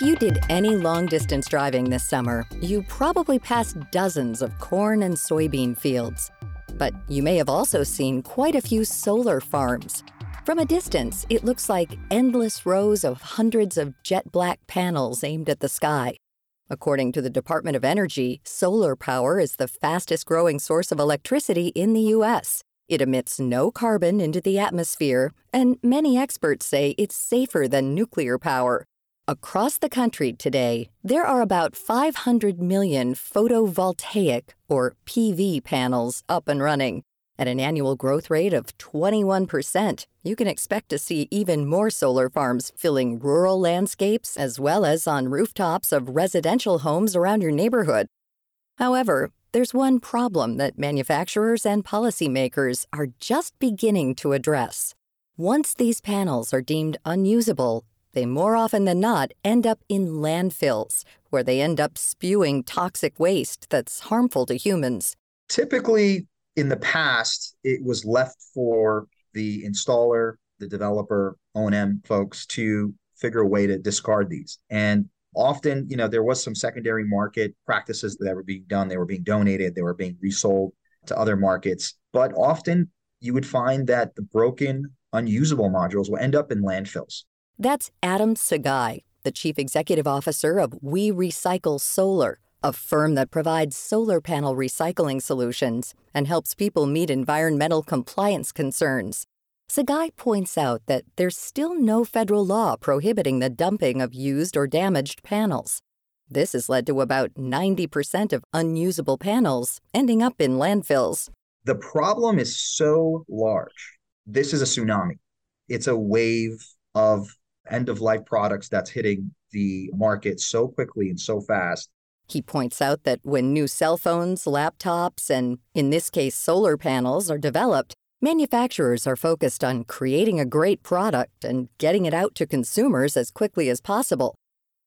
If you did any long distance driving this summer, you probably passed dozens of corn and soybean fields. But you may have also seen quite a few solar farms. From a distance, it looks like endless rows of hundreds of jet black panels aimed at the sky. According to the Department of Energy, solar power is the fastest growing source of electricity in the U.S. It emits no carbon into the atmosphere, and many experts say it's safer than nuclear power. Across the country today, there are about 500 million photovoltaic, or PV, panels up and running. At an annual growth rate of 21%, you can expect to see even more solar farms filling rural landscapes as well as on rooftops of residential homes around your neighborhood. However, there's one problem that manufacturers and policymakers are just beginning to address. Once these panels are deemed unusable, they more often than not end up in landfills, where they end up spewing toxic waste that's harmful to humans. Typically, in the past, it was left for the installer, the developer, O&M folks to figure a way to discard these. And often, you know, there was some secondary market practices that were being done. They were being donated, they were being resold to other markets. But often you would find that the broken, unusable modules will end up in landfills. That's Adam Saghei, the chief executive officer of We Recycle Solar, a firm that provides solar panel recycling solutions and helps people meet environmental compliance concerns. Sagai points out that there's still no federal law prohibiting the dumping of used or damaged panels. This has led to about 90% of unusable panels ending up in landfills. The problem is so large. This is a tsunami. It's a wave of end of life products that's hitting the market so quickly and so fast. He points out that when new cell phones, laptops, and in this case, solar panels are developed, Manufacturers are focused on creating a great product and getting it out to consumers as quickly as possible.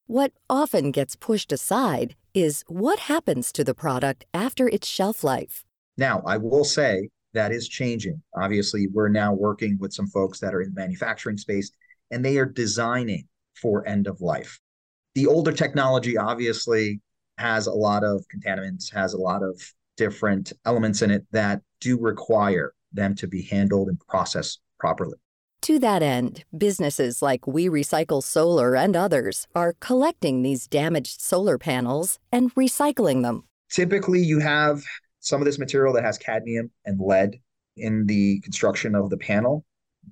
What often gets pushed aside is what happens to the product after its shelf life. Now, I will say that is changing. Obviously, we're now working with some folks that are in the manufacturing space and they are designing for end of life. The older technology obviously has a lot of contaminants, has a lot of different elements in it that do require them to be handled and processed properly. To that end, businesses like We Recycle Solar and others are collecting these damaged solar panels and recycling them. Typically, you have some of this material that has cadmium and lead in the construction of the panel,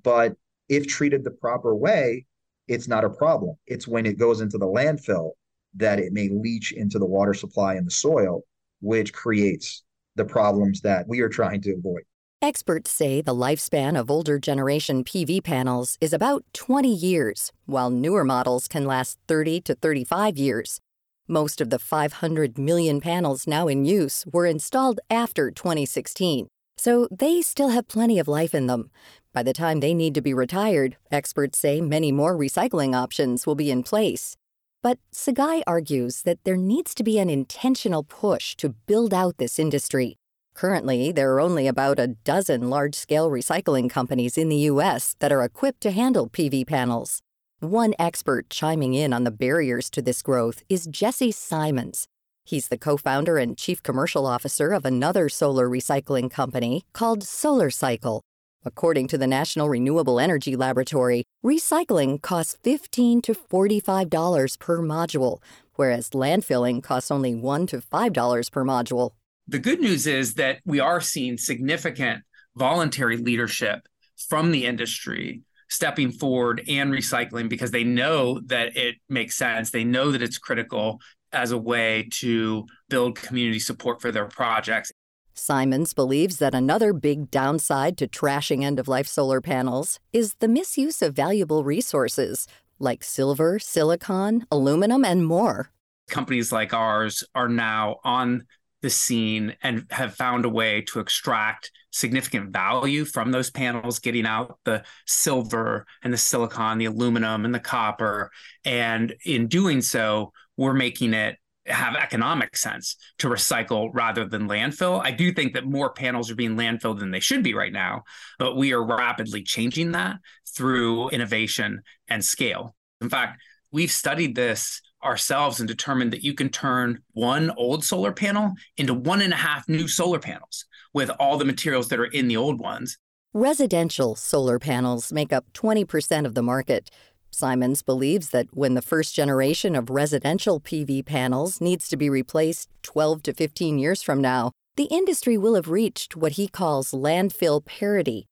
but if treated the proper way, it's not a problem. It's when it goes into the landfill that it may leach into the water supply and the soil, which creates the problems that we are trying to avoid. Experts say the lifespan of older generation PV panels is about 20 years, while newer models can last 30 to 35 years. Most of the 500 million panels now in use were installed after 2016, so they still have plenty of life in them. By the time they need to be retired, experts say many more recycling options will be in place. But Saghei argues that there needs to be an intentional push to build out this industry. Currently, there are only about a dozen large scale recycling companies in the U.S. that are equipped to handle PV panels. One expert chiming in on the barriers to this growth is Jesse Simons. He's the co founder and chief commercial officer of another solar recycling company called SolarCycle. According to the National Renewable Energy Laboratory, recycling costs 15 to $45 per module, whereas landfilling costs only $1 to $5 per module. The good news is that we are seeing significant voluntary leadership from the industry stepping forward and recycling because they know that it makes sense. They know that it's critical as a way to build community support for their projects. Simons believes that another big downside to trashing end of life solar panels is the misuse of valuable resources like silver, silicon, aluminum, and more. Companies like ours are now on the scene and have found a way to extract significant value from those panels, getting out the silver and the silicon, the aluminum and the copper. And in doing so, we're making it have economic sense to recycle rather than landfill. I do think that more panels are being landfilled than they should be right now, but we are rapidly changing that through innovation and scale. In fact, we've studied this ourselves and determined that you can turn one old solar panel into one and a half new solar panels with all the materials that are in the old ones. Residential solar panels make up 20% of the market. Simons believes that when the first generation of residential PV panels needs to be replaced 12 to 15 years from now, the industry will have reached what he calls landfill parity.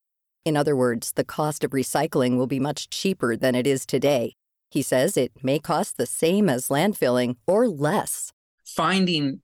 In other words, the cost of recycling will be much cheaper than it is today. He says it may cost the same as landfilling or less. Finding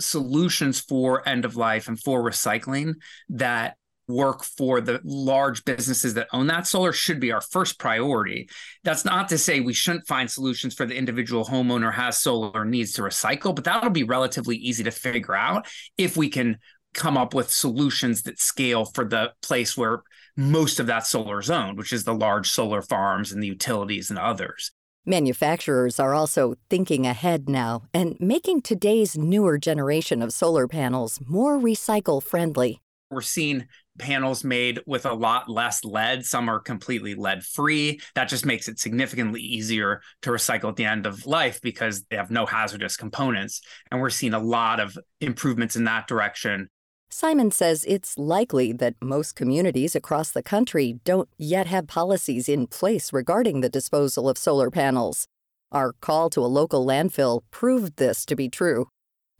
solutions for end of life and for recycling that work for the large businesses that own that solar should be our first priority. That's not to say we shouldn't find solutions for the individual homeowner has solar needs to recycle, but that'll be relatively easy to figure out if we can come up with solutions that scale for the place where most of that solar is owned, which is the large solar farms and the utilities and others. Manufacturers are also thinking ahead now and making today's newer generation of solar panels more recycle friendly. We're seeing panels made with a lot less lead. Some are completely lead free. That just makes it significantly easier to recycle at the end of life because they have no hazardous components. And we're seeing a lot of improvements in that direction. Simons says it's likely that most communities across the country don't yet have policies in place regarding the disposal of solar panels. Our call to a local landfill proved this to be true.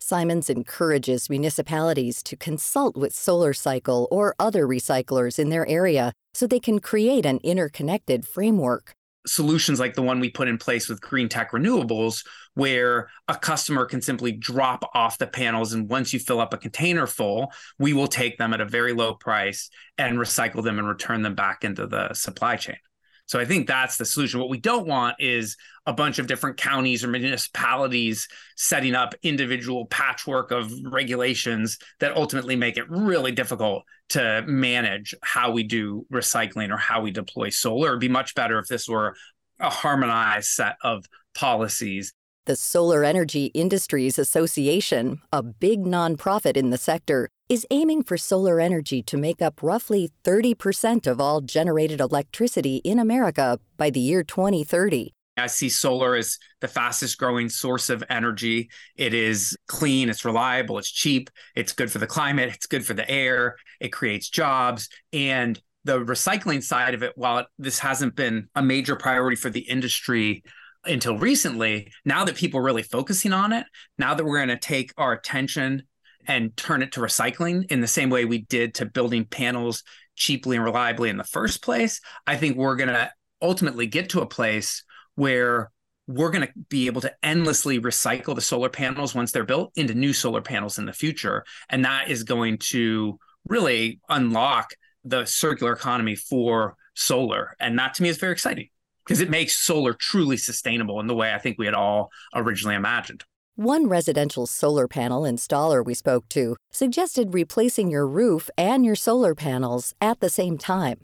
Simons encourages municipalities to consult with SolarCycle or other recyclers in their area so they can create an interconnected framework solutions like the one we put in place with Green Tech Renewables, where a customer can simply drop off the panels. And once you fill up a container full, we will take them at a very low price and recycle them and return them back into the supply chain. So I think that's the solution. What we don't want is a bunch of different counties or municipalities setting up individual patchwork of regulations that ultimately make it really difficult to manage how we do recycling or how we deploy solar. It'd be much better if this were a harmonized set of policies. The Solar Energy Industries Association, a big nonprofit in the sector, is aiming for solar energy to make up roughly 30% of all generated electricity in America by the year 2030. I see solar as the fastest growing source of energy. It is clean, it's reliable, it's cheap, it's good for the climate, it's good for the air, it creates jobs. And the recycling side of it, while it, this hasn't been a major priority for the industry until recently, now that people are really focusing on it, now that we're going to take our attention and turn it to recycling in the same way we did to building panels cheaply and reliably in the first place, I think we're going to ultimately get to a place where we're going to be able to endlessly recycle the solar panels once they're built into new solar panels in the future. And that is going to really unlock the circular economy for solar. And that to me is very exciting because it makes solar truly sustainable in the way I think we had all originally imagined. One residential solar panel installer we spoke to suggested replacing your roof and your solar panels at the same time.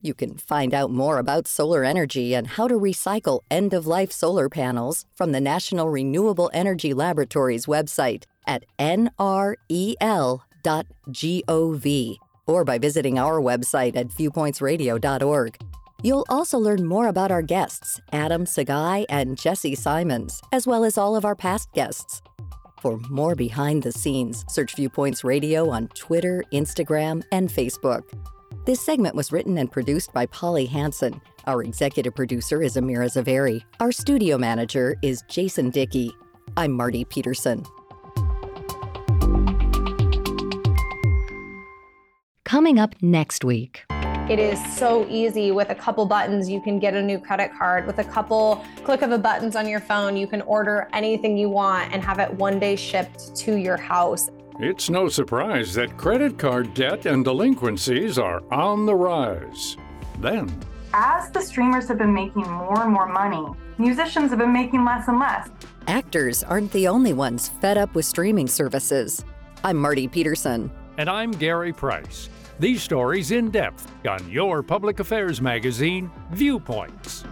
You can find out more about solar energy and how to recycle end of life solar panels from the National Renewable Energy Laboratory's website at nrel.gov or by visiting our website at viewpointsradio.org. You'll also learn more about our guests, Adam Saghei and Jesse Simons, as well as all of our past guests. For more behind the scenes, search Viewpoints Radio on Twitter, Instagram, and Facebook. This segment was written and produced by Polly Hanson. Our executive producer is Amira Zaveri. Our studio manager is Jason Dickey. I'm Marty Peterson. Coming up next week. It is so easy. With a couple buttons, you can get a new credit card. With a couple click of a buttons on your phone, you can order anything you want and have it one day shipped to your house. It's no surprise that credit card debt and delinquencies are on the rise. Then, as the streamers have been making more and more money, musicians have been making less and less. Actors aren't the only ones fed up with streaming services. I'm Marty Peterson. And I'm Gary Price. These stories in depth on your public affairs magazine, Viewpoints.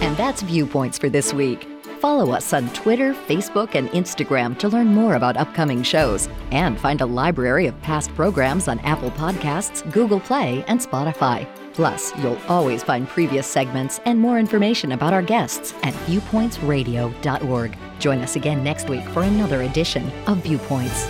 And that's Viewpoints for this week. Follow us on Twitter, Facebook, and Instagram to learn more about upcoming shows and find a library of past programs on Apple Podcasts, Google Play, and Spotify. Plus, you'll always find previous segments and more information about our guests at viewpointsradio.org. Join us again next week for another edition of Viewpoints.